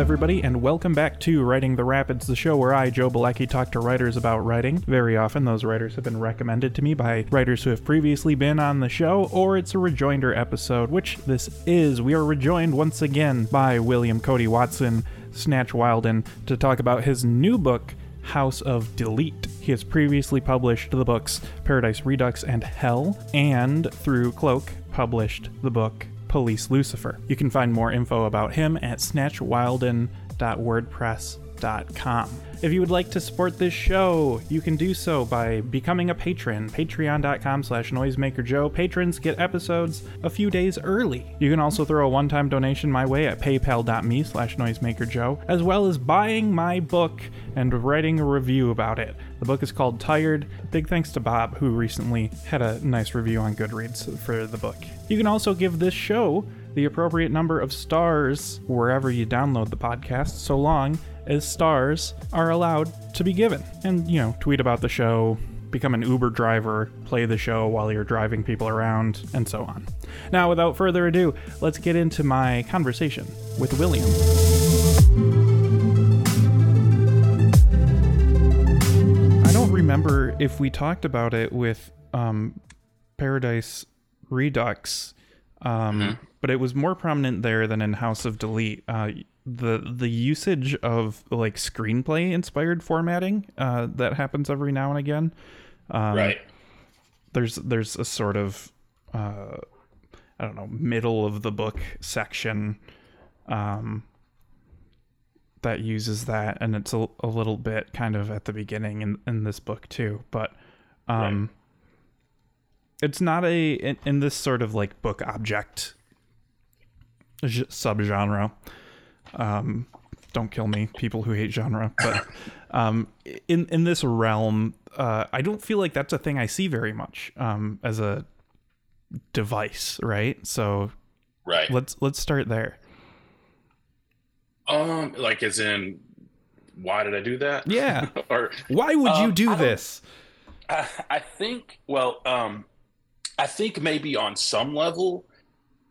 everybody, and welcome back to Writing the Rapids, the show where I, Joe Bielecki, talk to writers about writing. Very often, those writers have been recommended to me by writers who have previously been on the show, or it's a rejoinder episode, which this is. We are rejoined once again by William Cody Watson, Snatch Wilden, to talk about his new book, House of Delete. He has previously published the books Paradise Redux and Hell, and through Cloak, published the book Police Lucifer. You can find more info about him at snatchwilden.wordpress.com. If you would like to support this show, you can do so by becoming a patron. Patreon.com slash noisemakerjoe. Patrons get episodes a few days early. You can also throw a one-time donation my way at paypal.me slash noisemakerjoe, as well as buying my book and writing a review about it. The book is called Tired. Big thanks to Bob, who recently had a nice review on Goodreads for the book. You can also give this show the appropriate number of stars wherever you download the podcast, so long as stars are allowed to be given. And, you know, tweet about the show, become an Uber driver, play the show while you're driving people around, and so on. Now, without further ado, let's get into my conversation with William. I don't remember if we talked about it with um, Paradise Redux, um, but it was more prominent there than in House of Delete. Uh, the the usage of like screenplay inspired formatting uh, that happens every now and again. Um, right. There's there's a sort of uh, I don't know middle of the book section um, that uses that, and it's a, a little bit kind of at the beginning in, in this book too. But um, it's not a in, in this sort of like book object subgenre. Um, don't kill me, people who hate genre. But um, in in this realm, uh, I don't feel like that's a thing I see very much um, as a device, right? So Right. let's let's start there. Um, like as in, why did I do that? Yeah. or Why would you Um, do I this? I, I think, well, um, I think maybe on some level,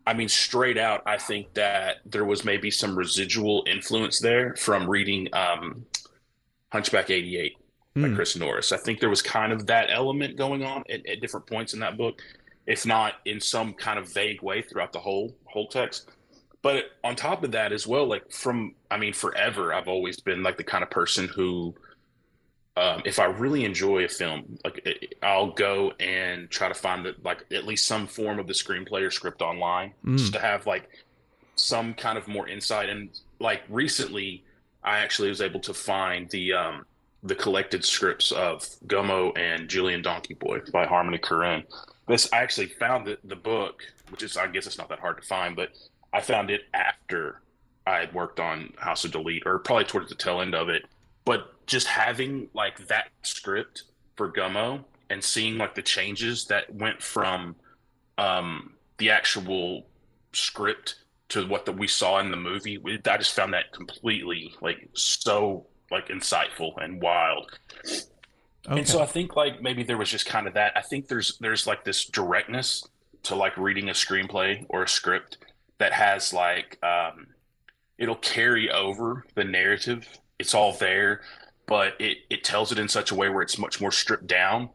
I mean, straight out, I think that there was maybe some residual influence there from reading um, Hunchback 88 by Hmm. Chris Norris. I think there was kind of that element going on at, at different points in that book, if not in some kind of vague way throughout the whole whole text. But on top of that as well, like from I mean, forever I've always been like the kind of person who um, if I really enjoy a film, like it- I'll go and try to find that like at least some form of the screenplay or script online, Mm. just to have like some kind of more insight. And like recently, I actually was able to find the um, the collected scripts of Gummo and Julien Donkey-Boy by Harmony Korine. This I actually found the, the book, which is I guess it's not that hard to find, but I found it after I had worked on House of Delete, or probably towards the tail end of it. But just having like that script for Gummo and seeing like the changes that went from um, the actual script to what that we saw in the movie, I just found that completely like so like insightful and wild. Okay. And so I think like maybe there was just kind of that. I think there's there's like this directness to like reading a screenplay or a script that has like um it'll carry over the narrative. It's all there, but it it tells it in such a way where it's much more stripped down.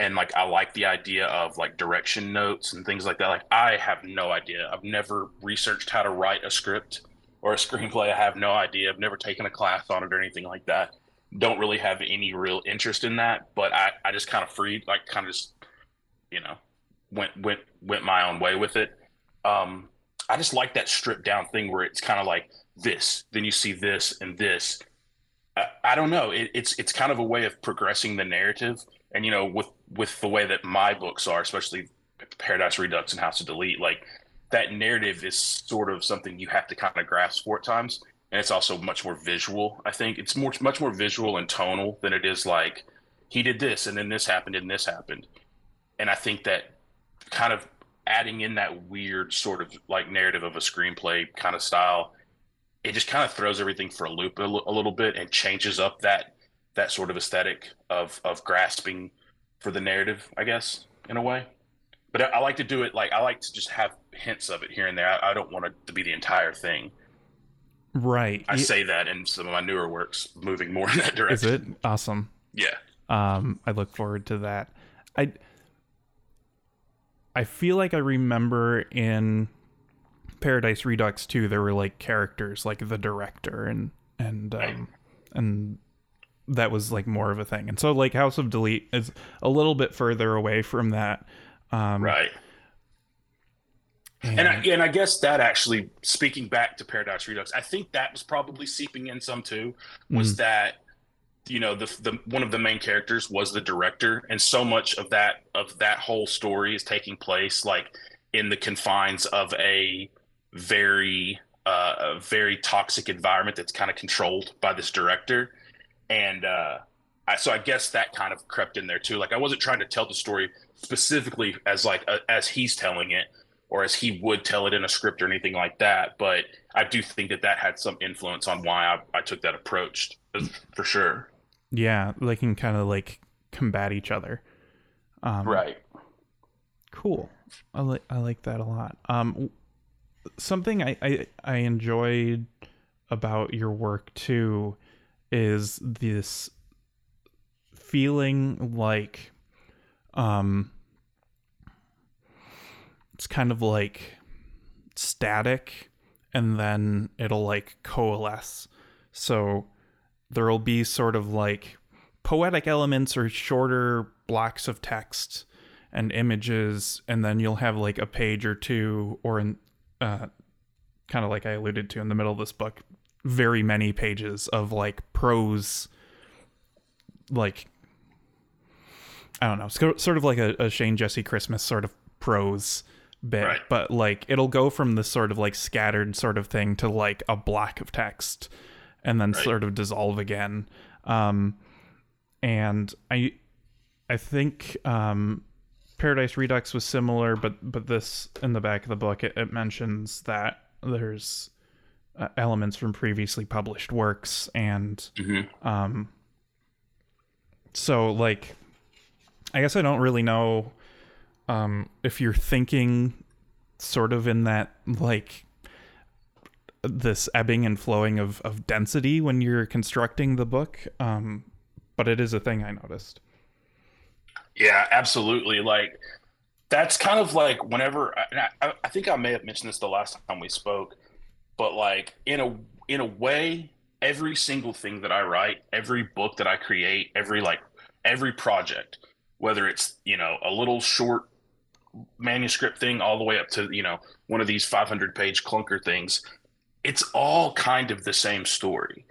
And like I like the idea of like direction notes and things like that. Like I have no idea. I've never researched how to write a script or a screenplay. I have no idea. I've never taken a class on it or anything like that don't really have any real interest in that but i i just kind of freed like kind of just you know went went went my own way with it um i just like that stripped down thing where it's kind of like this then you see this and this i, don't know it, it's it's kind of a way of progressing the narrative and you know with with the way that my books are especially paradise redux and house of delete like that narrative is sort of something you have to kind of grasp for at times and it's also much more visual. I think it's more much more visual and tonal than it is like he did this and then this happened and this happened. And I think that kind of adding in that weird sort of like narrative of a screenplay kind of style, it just kind of throws everything for a loop a, little bit and changes up that that sort of aesthetic of of grasping for the narrative, I guess, in a way. But I, I like to do it like I like to just have hints of it here and there. I, I don't want it to be the entire thing. right. I say that in some of my newer works, moving more in that direction. Is it awesome? Yeah. Um, I look forward to that. I I feel like I remember in Paradise Redux too, there were like characters like the director and and um and that was like more of a thing. And so like House of Delete is a little bit further away from that. Um Right. and, And I, and I guess that actually, speaking back to Paradise Redux, I think that was probably seeping in some too. Was that you know the the one of the main characters was the director, and so much of that of that whole story is taking place like in the confines of a very uh, a very toxic environment that's kind of controlled by this director, and uh, I, so I guess that kind of crept in there too. Like I wasn't trying to tell the story specifically as like a, as he's telling it or as he would tell it in a script or anything like that. But I do think that that had some influence on why I, I took that approach for sure. yeah, they can kind of like combat each other. Um Right. Cool. I like I like that a lot. Um, something I, I I enjoyed about your work too is this feeling like um it's kind of like static and then it'll like coalesce. So there'll be sort of like poetic elements or shorter blocks of text and images and then you'll have like a page or two or in uh, kind of like i alluded to in the middle of this book very many pages of like prose like i don't know sort of like a, a shane jesse christmas sort of prose bit Right. but like it'll go from this sort of like scattered sort of thing to like a block of text and then Right. sort of dissolve again um and i i think um Paradise Redux was similar, but but this in the back of the book it, it mentions that there's uh, elements from previously published works, and Mhm. um, so like, I guess I don't really know um if you're thinking sort of in that like this ebbing and flowing of of density when you're constructing the book, um, but it is a thing I noticed. Yeah, absolutely. Like that's kind of like whenever I, I think I may have mentioned this the last time we spoke, but like in a in a way, every single thing that I write, every book that I create, every like every project, whether it's you know a little short manuscript thing all the way up to you know one of these 500 page clunker things, it's all kind of the same story.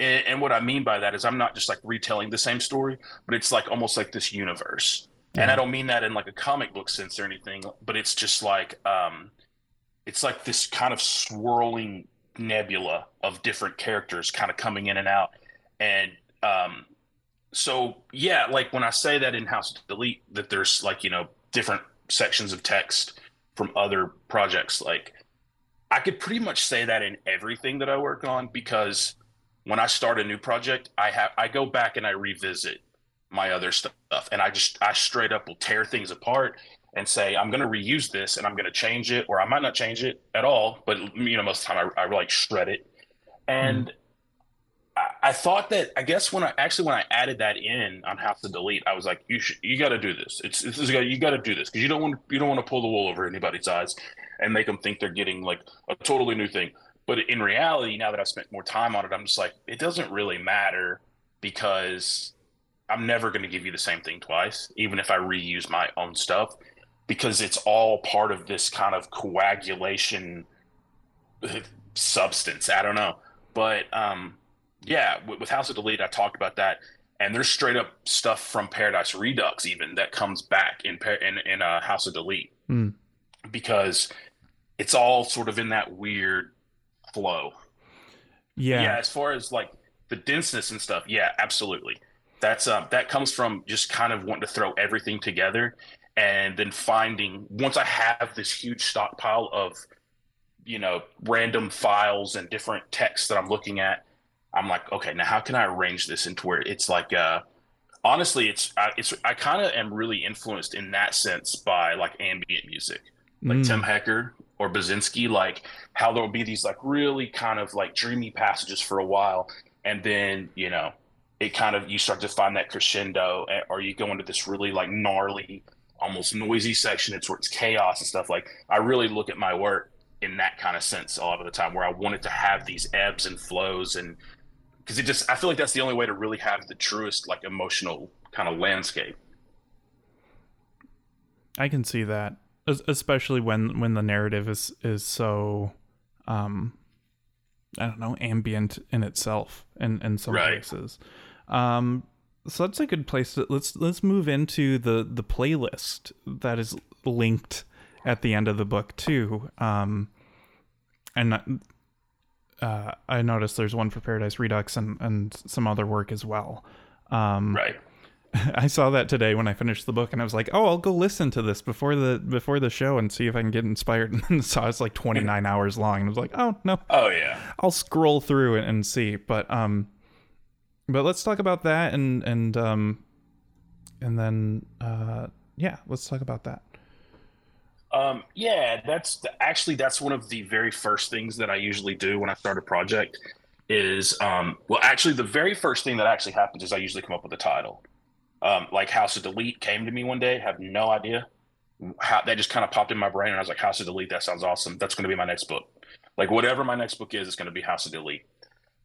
And, and what I mean by that is I'm not just like retelling the same story, but it's like almost like this universe. And I don't mean that in like a comic book sense or anything, but it's just like um it's like this kind of swirling nebula of different characters kind of coming in and out. And um so yeah, like when I say that in House Delete that there's like, you know, different sections of text from other projects, like I could pretty much say that in everything that I work on because when I start a new project, I have I go back and I revisit my other stuff and I just I straight up will tear things apart and say I'm going to reuse this and I'm going to change it or I might not change it at all, but you know most of the time I, I like shred it. And mm-hmm. I, I thought that I guess when I actually when I added that in on House of Delete, I was like, you should you got to do this. It's this is you got to do this because you don't want you don't want to pull the wool over anybody's eyes and make them think they're getting like a totally new thing. But in reality, now that I've spent more time on it, I'm just like, it doesn't really matter because I'm never going to give you the same thing twice, even if I reuse my own stuff, because it's all part of this kind of coagulation substance. I don't know. But um, yeah, with, with House of Delete, I talked about that. And there's straight up stuff from Paradise Redux, even that comes back in in, in uh, House of Delete Hmm. because it's all sort of in that weird flow. Yeah. yeah as far as like the denseness and stuff yeah absolutely that's um that comes from just kind of wanting to throw everything together and then finding once i have this huge stockpile of you know random files and different texts that i'm looking at i'm like okay now how can i arrange this into where it's like uh honestly it's I, it's i kind of am really influenced in that sense by like ambient music like mm. Tim Hecker or Basinski, like how there will be these like really kind of like dreamy passages for a while, and then you know it kind of you start to find that crescendo, eh, or you go into this really like gnarly, almost noisy section. It's where it's chaos and stuff. Like I really look at my work in that kind of sense a lot of the time, where I wanted to have these ebbs and flows, and because it just I feel like that's the only way to really have the truest like emotional kind of landscape. I can see that, especially when when the narrative is is so, um, I don't know, ambient in itself, in in some right. places. Um, so that's a good place to let's let's move into the the playlist that is linked at the end of the book too. Um, and uh, I noticed there's one for Paradise Redux and and some other work as well. Um, right. I saw that today when I finished the book, and I was like, "Oh, I'll go listen to this before the before the show and see if I can get inspired." And then saw it's like 29 hours long, and I was like, "Oh no, oh yeah, I'll scroll through it and see." But um, but let's talk about that and and um, and then uh, yeah, let's talk about that. Um, yeah, that's the, actually that's one of the very first things that I usually do when I start a project. Is um, well, actually, the very first thing that actually happens is I usually come up with a title. Um, like House of Delete came to me one day, have no idea how that just kind of popped in my brain, and I was like, House of Delete, that sounds awesome. That's going to be my next book. Like whatever my next book is, it's going to be House of Delete.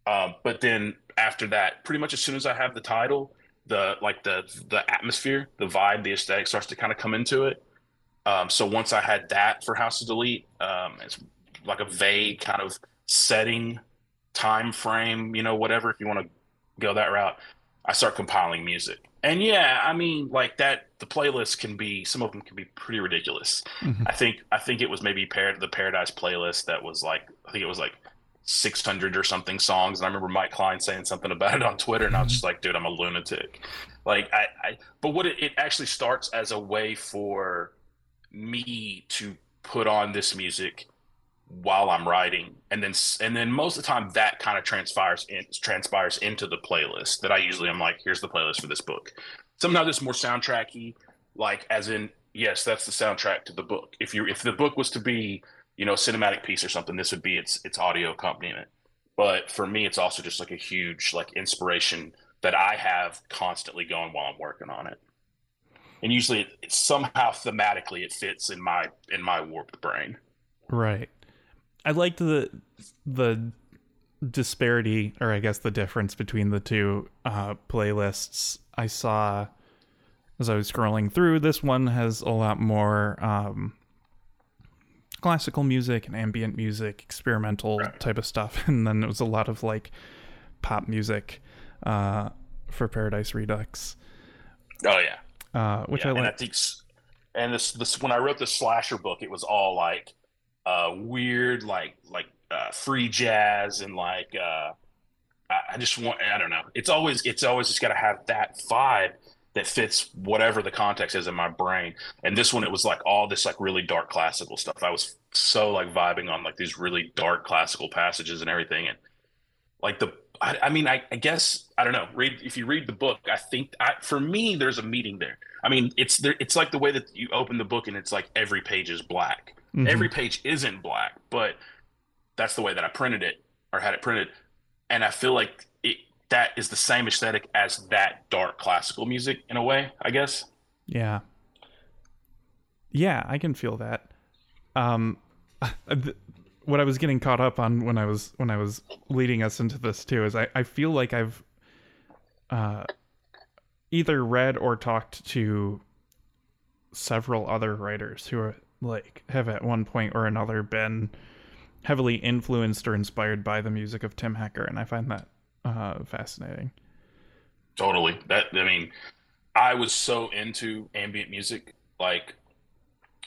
Um, but then after that, pretty much as soon as I have the title, the like the the atmosphere, the vibe, the aesthetic starts to kind of come into it. Um, so once I had that for House of Delete, um, it's like a vague kind of setting, time frame, you know, whatever. If you want to go that route, I start compiling music. And yeah, I mean, like that. The playlist can be some of them can be pretty ridiculous. Mm-hmm. I think I think it was maybe par- the Paradise playlist that was like I think it was like 600 or something songs and i remember mike klein saying something about it on twitter and i was just like dude i'm a lunatic like i, I but what it, it actually starts as a way for me to put on this music while i'm writing and then and then most of the time that kind of transpires in, transpires into the playlist that i usually i'm like here's the playlist for this book sometimes it's more soundtracky like as in yes that's the soundtrack to the book if you if the book was to be you know, a cinematic piece or something, this would be its its audio accompaniment. But for me, it's also just like a huge like inspiration that I have constantly going while I'm working on it. And usually, it, it somehow thematically it fits in my in my warped brain. Right. I liked the the disparity, or I guess the difference between the two uh, playlists. I saw as I was scrolling through. This one has a lot more um, classical music and ambient music, experimental right. type of stuff, and then it was a lot of like pop music uh, for Paradise Redux. Oh yeah, uh, which yeah, I like. And I think, and this this when I wrote the slasher book, it was all like uh, weird, like like uh, free jazz and like uh, I, I just want I don't know. It's always it's always just got to have that vibe that fits whatever the context is in my brain. And this one, it was like all this like really dark classical stuff. I was so like vibing on like these really dark classical passages and everything. And like the, I, I mean, I, I, guess I don't know. Read if you read the book, I think I, for me, there's a meeting there. I mean, it's there. It's like the way that you open the book and it's like every page is black. Mm-hmm. Every page isn't black, but that's the way that I printed it or had it printed. And I feel like that is the same aesthetic as that dark classical music in a way, I guess. Yeah. Yeah, I can feel that. Um what I was getting caught up on when I was when I was leading us into this too is I, I feel like I've uh either read or talked to several other writers who are like have at one point or another been heavily influenced or inspired by the music of Tim Hecker, and I find that uh, fascinating. Totally. That I mean, I was so into ambient music. Like,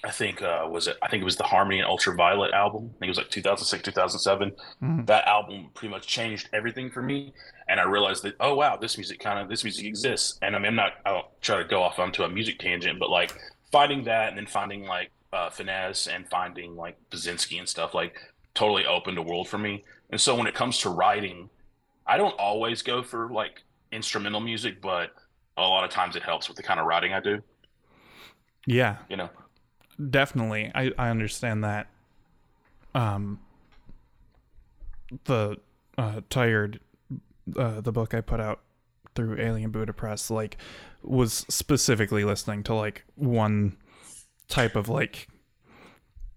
I think uh, was it? I think it was the Harmony in Ultraviolet album. I think it was like 2006, 2007. Mm-hmm. That album pretty much changed everything for me, and I realized that oh wow, this music kind of this music exists. And I mean, I'm not. I don't try to go off onto a music tangent, but like finding that and then finding like uh, Fennesz and finding like Basinski and stuff like totally opened a world for me. And so when it comes to writing I don't always go for like instrumental music, but a lot of times it helps with the kind of writing I do. Yeah. You know. definitely. I I understand that. Um, the uh, tired, uh, the book I put out through Alien Buddha Press, like, was specifically listening to like one type of like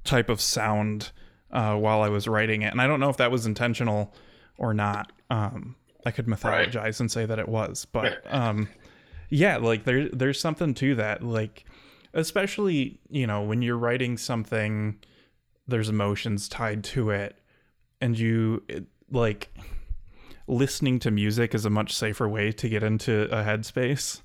type of sound uh, while I was writing it, and I don't know if that was intentional or not. Um, I could mythologize right. and say that it was, but um, yeah, like there there's something to that, like especially you know when you're writing something, there's emotions tied to it, and you it, like listening to music is a much safer way to get into a headspace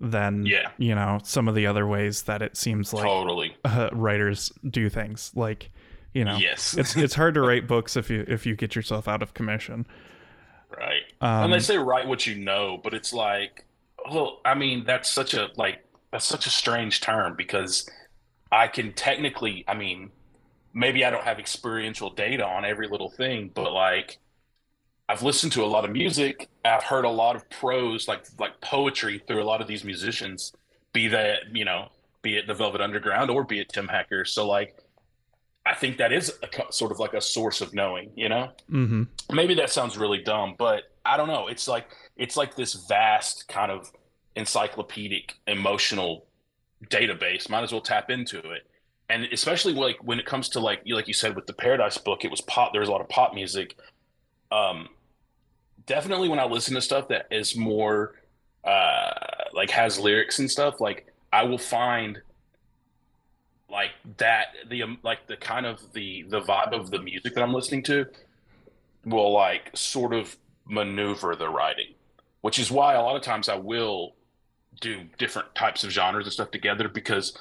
than yeah. you know some of the other ways that it seems like totally. uh, writers do things. Like you know yes. it's it's hard to write books if you if you get yourself out of commission. Right. Um, and they say write what you know but it's like well i mean that's such a like that's such a strange term because i can technically i mean maybe i don't have experiential data on every little thing but like I've listened to a lot of music. I've heard a lot of prose, like like poetry, through a lot of these musicians. Be that you know, be it the Velvet Underground or be it Tim Hecker. So like, I think that is a, sort of like a source of knowing. You know, mm-hmm. maybe that sounds really dumb, but I don't know. It's like it's like this vast kind of encyclopedic emotional database. Might as well tap into it. And especially like when it comes to like you like you said with the Paradise book, it was pop. There was a lot of pop music. Um, definitely when I listen to stuff that is more uh like has lyrics and stuff, like I will find like that the um, like the kind of the the vibe of the music that I'm listening to will like sort of maneuver the writing, which is why a lot of times I will do different types of genres and stuff together because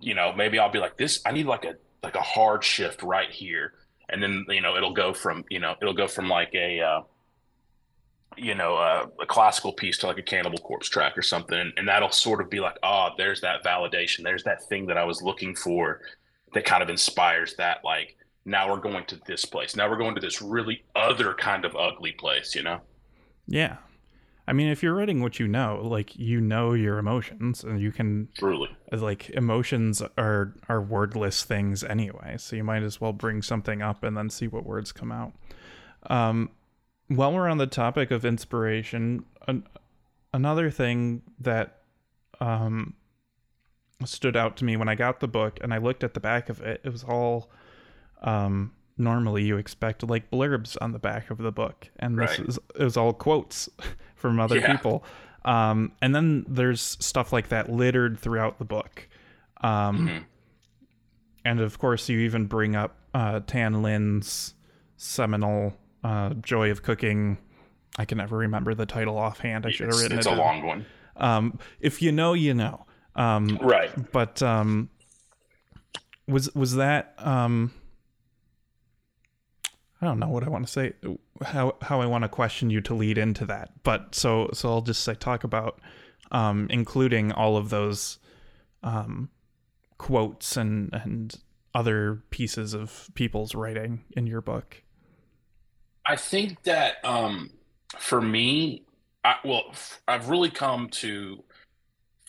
you know maybe I'll be like this I need like a like a hard shift right here. And then you know it'll go from you know it'll go from like a uh, you know, a, a, classical piece to like a Cannibal Corpse track or something, and, and that'll sort of be like, oh, there's that validation, there's that thing that I was looking for, that kind of inspires that. Like, now we're going to this place. Now we're going to this really other kind of ugly place, you know? Yeah. I mean, if you're writing what you know, like you know your emotions, and you can truly like emotions are are wordless things anyway. So you might as well bring something up and then see what words come out. Um, while we're on the topic of inspiration, an, another thing that um, stood out to me when I got the book and I looked at the back of it, it was all um, normally you expect like blurbs on the back of the book, and this right. is it was all quotes from other yeah. people. Um, and then there's stuff like that littered throughout the book. Um, mm-hmm. And of course, you even bring up uh, Tan Lin's seminal uh, Joy of Cooking. I can never remember the title offhand. I should have written it's it. It's a long one. Um, if you know, you know. Um, right. But um, was was that? Um, I don't know what I want to say. How how I want to question you to lead into that. But so so I'll just say talk about um, including all of those um, quotes and and other pieces of people's writing in your book. I think that um, for me, I, well, I've really come to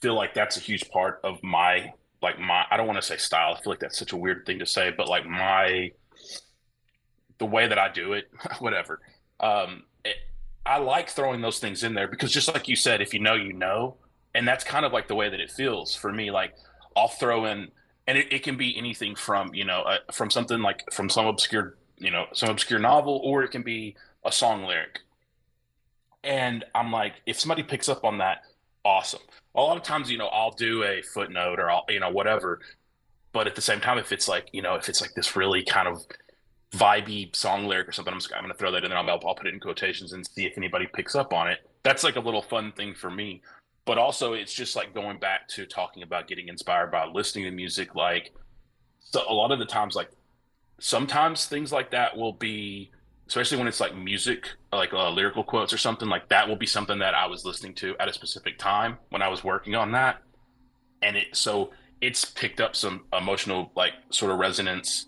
feel like that's a huge part of my like my I don't want to say style. I feel like that's such a weird thing to say, but like my the way that I do it, whatever. Um, it, I like throwing those things in there because just like you said, if you know, you know, and that's kind of like the way that it feels for me. Like I'll throw in, and it, it can be anything from you know uh, from something like from some obscure you know some obscure novel or it can be a song lyric. And i'm like if somebody picks up on that awesome. A lot of times you know i'll do a footnote or i'll you know whatever. But at the same time if it's like you know if it's like this really kind of vibey song lyric or something i'm, I'm gonna throw that in there. I'll, I'll put it in quotations and see if anybody picks up on it. That's like a little fun thing for me. But also it's just like going back to talking about getting inspired by listening to music. Like so a lot of the times like sometimes things like that will be especially when it's like music like uh, lyrical quotes or something like that will be something that i was listening to at a specific time when i was working on that. And it so it's picked up some emotional like sort of resonance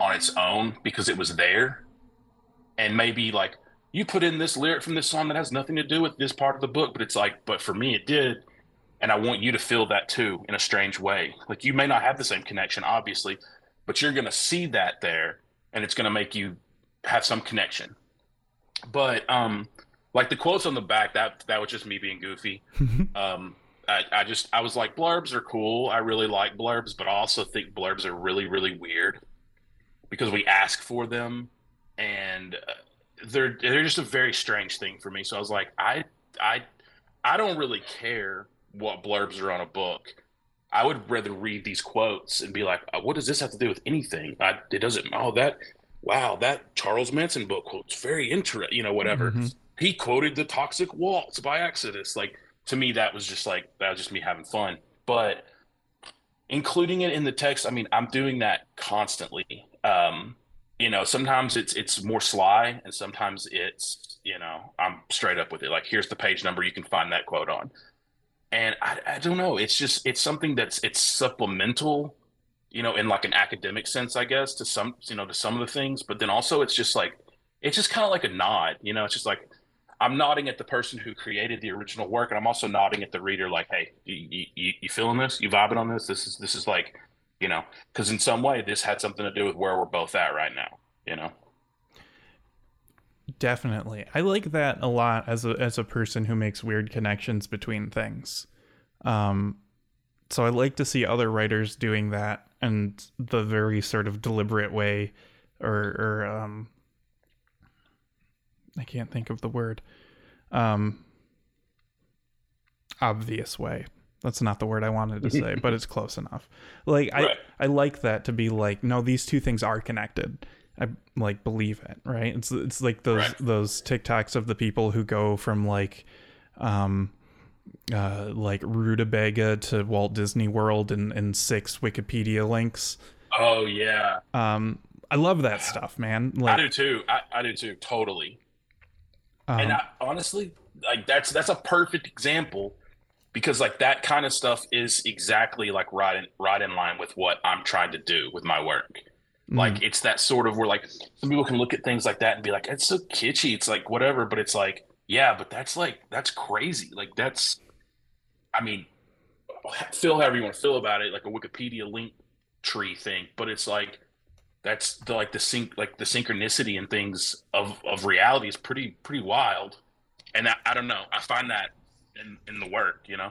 on its own because it was there. And maybe like you put in this lyric from this song that has nothing to do with this part of the book but it's like but for me it did. And I want you to feel that too in a strange way. Like you may not have the same connection, obviously, but you're going to see that there, and it's going to make you have some connection. But um, like the quotes on the back, that that was just me being goofy. um, I, I just I was like blurbs are cool. I really like blurbs, but I also think blurbs are really really weird because we ask for them, and uh, they're they're just a very strange thing for me. So I was like, I I I don't really care what blurbs are on a book. I would rather read these quotes and be like, uh, what does this have to do with anything? I, it doesn't. Oh, that wow, that Charles Manson book quote's very interesting. You know, whatever. Mm-hmm. He quoted the Toxic Waltz by Exodus. Like to me, that was just like that was just me having fun. But including it in the text, I mean, I'm doing that constantly. Um, you know, sometimes it's it's more sly, and sometimes it's you know I'm straight up with it. Like, here's the page number you can find that quote on, and I, I don't know. It's just it's something that's it's supplemental, you know, in like an academic sense, I guess, to some you know to some of the things. But then also, it's just like it's just kind of like a nod. You know, it's just like I'm nodding at the person who created the original work, and I'm also nodding at the reader, like, "Hey, you, you, you feeling this? You vibing on this? This is this is like you know, because in some way this had something to do with where we're both at right now, you know. Definitely. I like that a lot as a as a person who makes weird connections between things. Um so I like to see other writers doing that and the very sort of deliberate way or or um I can't think of the word. Um obvious way. That's not the word I wanted to say, but it's close enough. Like right. I I like that to be like no these two things are connected. I like believe it, right? It's it's like those right. those TikToks of the people who go from like um uh like rutabaga to Walt Disney World in in six Wikipedia links. Oh yeah. Um I love that stuff, man. Like, I do too. I, I do too. Totally. Um, and I, honestly, like that's that's a perfect example because like that kind of stuff is exactly like right in right in line with what I'm trying to do with my work. Mm. Like it's that sort of where like some people can look at things like that and be like, it's so kitschy. It's like whatever, but it's like, yeah, but that's like that's crazy. Like that's, I mean, feel however you want to feel about it, like a Wikipedia link tree thing. But it's like that's the like the sync like the synchronicity and things of of reality is pretty pretty wild. And I, I don't know. I find that in, in the work, you know.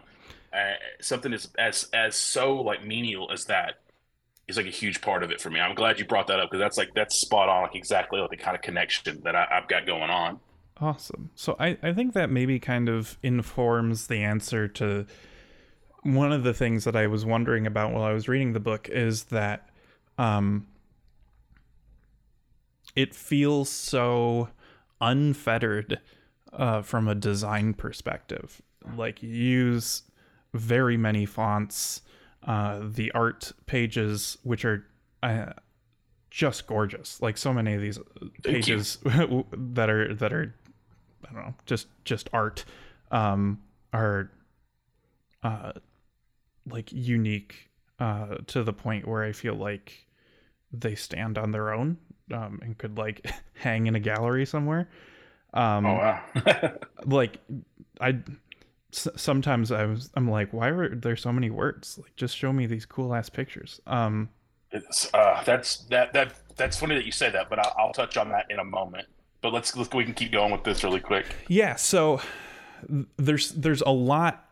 Uh, something as as as so like menial as that is like a huge part of it for me. I'm glad you brought that up because that's like that's spot on, like exactly like the kind of connection that I, I've got going on. Awesome. So I I think that maybe kind of informs the answer to one of the things that I was wondering about while I was reading the book is that um it feels so unfettered uh, from a design perspective like use very many fonts. Uh, the art pages, which are uh, just gorgeous, like so many of these pages that are that are I don't know, just just art, um, are uh, like unique uh, to the point where I feel like they stand on their own um, and could like hang in a gallery somewhere. Um, oh wow! like I sometimes I was I'm like, why are there so many words? Like, just show me these cool ass pictures. Um, it's uh, that's that that that's funny that you say that, but I'll, I'll touch on that in a moment. But let's let's we can keep going with this really quick. Yeah. So there's there's a lot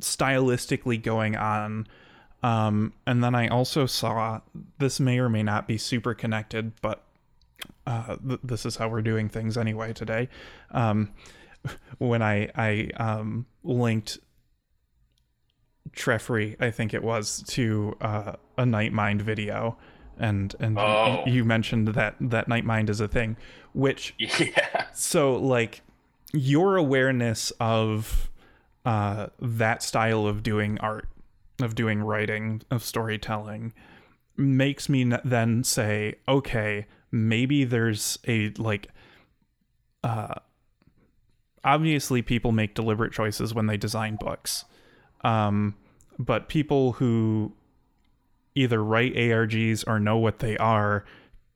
stylistically going on. Um, and then I also saw this may or may not be super connected, but uh, th- this is how we're doing things anyway today. Um, when I I um, linked Trefry, I think it was, to uh, a Nightmind video, and and oh. you mentioned that that Nightmind is a thing, which yeah. So like your awareness of uh, that style of doing art, of doing writing, of storytelling, makes me then say, okay, maybe there's a like uh obviously people make deliberate choices when they design books. Um, but people who either write ARGs or know what they are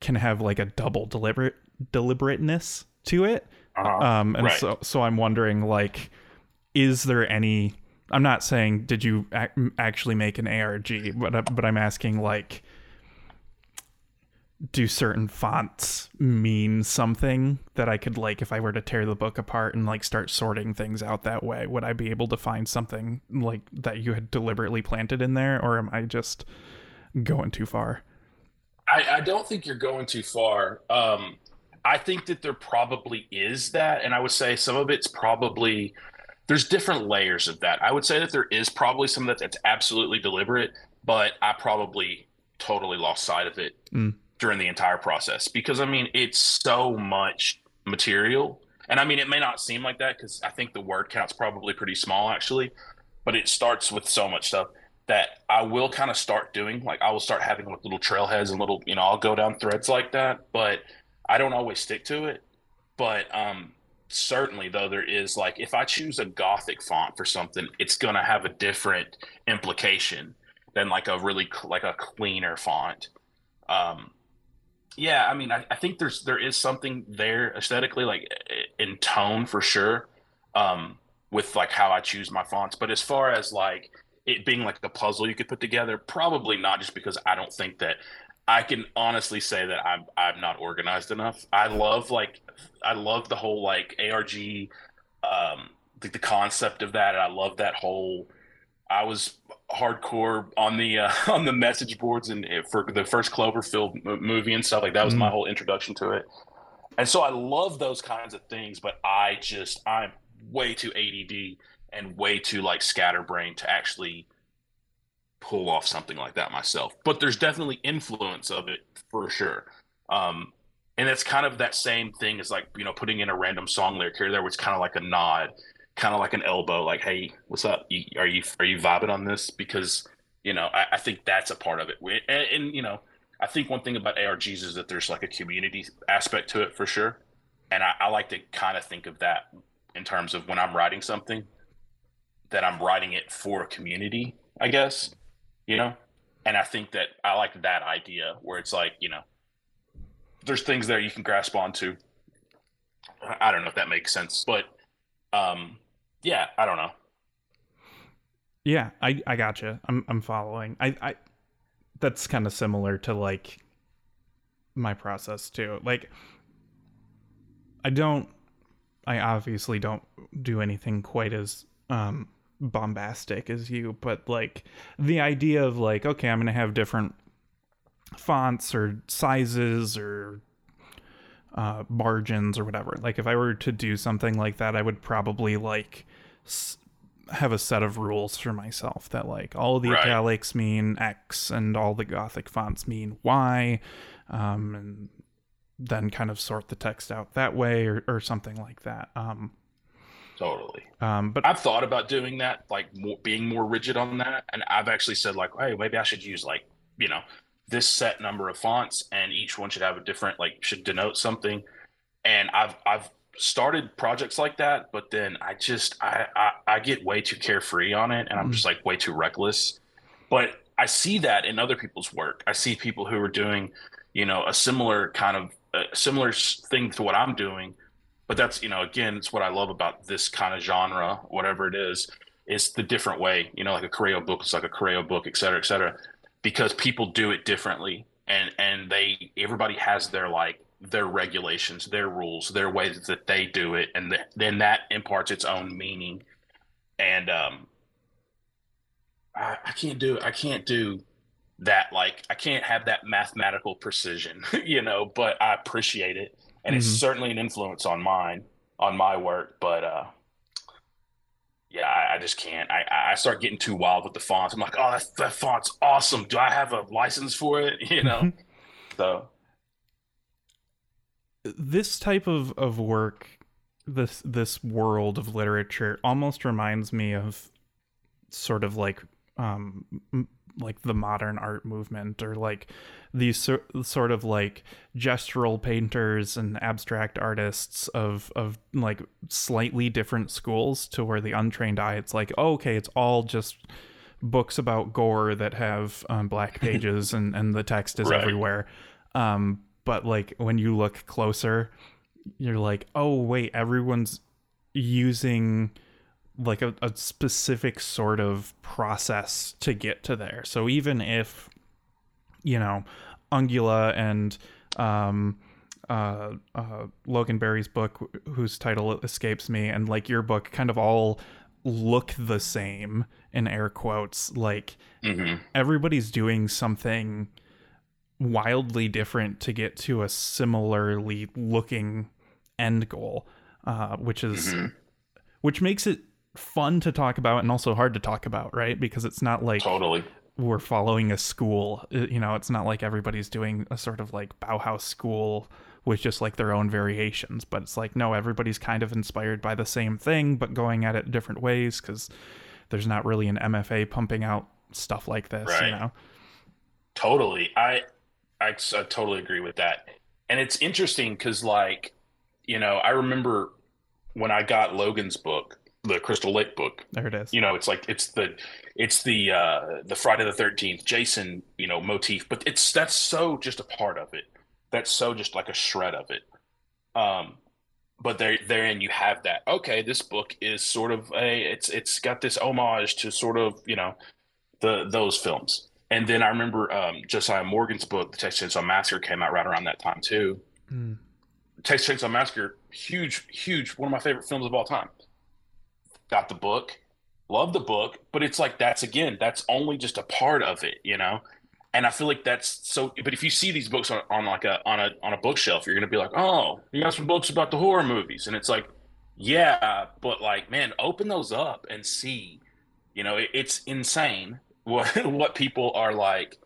can have like a double deliberate deliberateness to it. Uh-huh. Um, and right. so so I'm wondering like is there any I'm not saying did you ac- actually make an ARG, but uh, but I'm asking like do certain fonts mean something that I could like if I were to tear the book apart and like start sorting things out that way would I be able to find something like that you had deliberately planted in there or am I just going too far? I, I don't think you're going too far. Um I think that there probably is that and I would say some of it's probably there's different layers of that. I would say that there is probably some of that that's absolutely deliberate but I probably totally lost sight of it Mm. During the entire process because I mean it's so much material. And I mean it may not seem like that because I think the word count's probably pretty small actually but it starts with so much stuff that I will kind of start doing like I will start having like little trailheads and little you know I'll go down threads like that but I don't always stick to it. But um certainly though there is like if I choose a gothic font for something it's going to have a different implication than like a really like a cleaner font. Um yeah i mean I, I think there's there is something there aesthetically like in tone for sure um with like how i choose my fonts. But as far as like it being like a puzzle you could put together probably not just because i don't think that i can honestly say that i'm i'm not organized enough. I love like i love the whole like arg um the, the concept of that and i love that whole i was hardcore on the uh, on the message boards and uh, for the first Cloverfield movie and stuff like that was my Mhm. whole introduction to it. And so I love those kinds of things, but I just I'm way too ADD and way too like scatterbrained to actually pull off something like that myself. But there's definitely influence of it for sure. Um, and it's kind of that same thing as like you know putting in a random song lyric here there, was kind of like a nod kind of like an elbow, like, "Hey, what's up? Are you are you vibing on this?" Because you know, I, I think that's a part of it. We- And, and you know, I think one thing about ARGs is that there's like a community aspect to it for sure. And I, I like to kind of think of that in terms of when I'm writing something, that I'm writing it for a community, I guess, you know. And I think that I like that idea where it's like, you know, there's things there you can grasp onto. I don't know if that makes sense, but um, yeah, I don't know. Yeah, I I gotcha. I'm I'm following. I I that's kind of similar to like my process too. Like I don't I obviously don't do anything quite as um bombastic as you, but like the idea of like okay, I'm going to have different fonts or sizes or uh margins or whatever. Like if I were to do something like that, I would probably like have a set of rules for myself that like all the Right. italics mean X and all the Gothic fonts mean Y, um, and then kind of sort the text out that way or, or something like that. Um, Totally. um, but I've thought about doing that, like more, being more rigid on that, and I've actually said like, hey, maybe I should use like you know this set number of fonts, and each one should have a different like should denote something. And I've I've started projects like that, but then I just I I, I get way too carefree on it, and I'm Mhm. just like way too reckless. But I see that in other people's work. I see people who are doing, you know, a similar kind of a similar thing to what I'm doing, but that's you know again it's what i love about this kind of genre whatever it is is the different way you know like a Correo book is like a Correo book et cetera et cetera because people do it differently and and they everybody has their like their regulations their rules their ways that they do it and th- then that imparts its own meaning. And um I, I can't do i can't do that like i can't have that mathematical precision you know but i appreciate it. And it's Mhm. certainly an influence on mine on my work but uh yeah i, I just can't. I, I start getting too wild with the fonts. I'm like oh that, that font's awesome. Do i have a license for it? You know? So this type of, of work this this world of literature almost reminds me of sort of like um like the modern art movement or like these sor- sort of like gestural painters and abstract artists of of like slightly different schools to where the untrained eye it's like oh, okay it's all just books about gore that have um, black pages and and the text is Right. everywhere um but like when you look closer you're like oh wait everyone's using like a, a specific sort of process to get to there. So even if you know Ungula and um, uh, uh, Logan Berry's book, whose title escapes me, and like your book, kind of all look the same in air quotes. Like hmm everybody's doing something wildly different to get to a similarly looking end goal, uh, which is hmm which makes it fun to talk about and also hard to talk about, right? Because it's not like Totally. we're following a school. Uh, You know, it's not like everybody's doing a sort of like Bauhaus school with just like their own variations, but it's like no, everybody's kind of inspired by the same thing, but going at it different ways because there's not really an MFA pumping out stuff like this. You know, Totally. I, I I totally agree with that. And it's interesting because, like, you know, I remember when I got Logan's book, the Crystal Lake book. there it is. You know, it's like it's the it's the uh the Friday the Thirteenth Jason you know motif, but it's that's so just a part of it. That's so just like a shred of it. Um, but there therein you have that. Okay, this book is sort of a it's it's got this homage to sort of you know the those films. And then I remember um, Josiah Morgan's book, The Texas Chainsaw Massacre, came out right around that time too. Mm. Texas Chainsaw Massacre, huge, huge, one of my favorite films of all time. Got the book, love the book, but it's like that's again, that's only just a part of it, you know. And I feel like that's so. But if you see these books on, on like a on a on a bookshelf, you're gonna be like, oh, you got some books about the horror movies, and it's like, yeah, but like, man, open those up and see. You know, it, it's insane what what people are like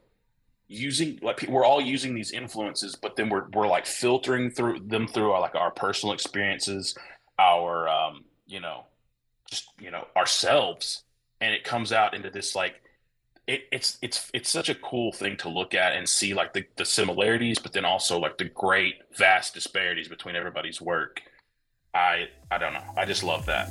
using like we're all using these influences but then we're we're like filtering through them through our like our personal experiences our um you know just you know ourselves. And it comes out into this like it, it's it's it's such a cool thing to look at and see like the, the similarities but then also like the great vast disparities between everybody's work. I i don't know. I just love that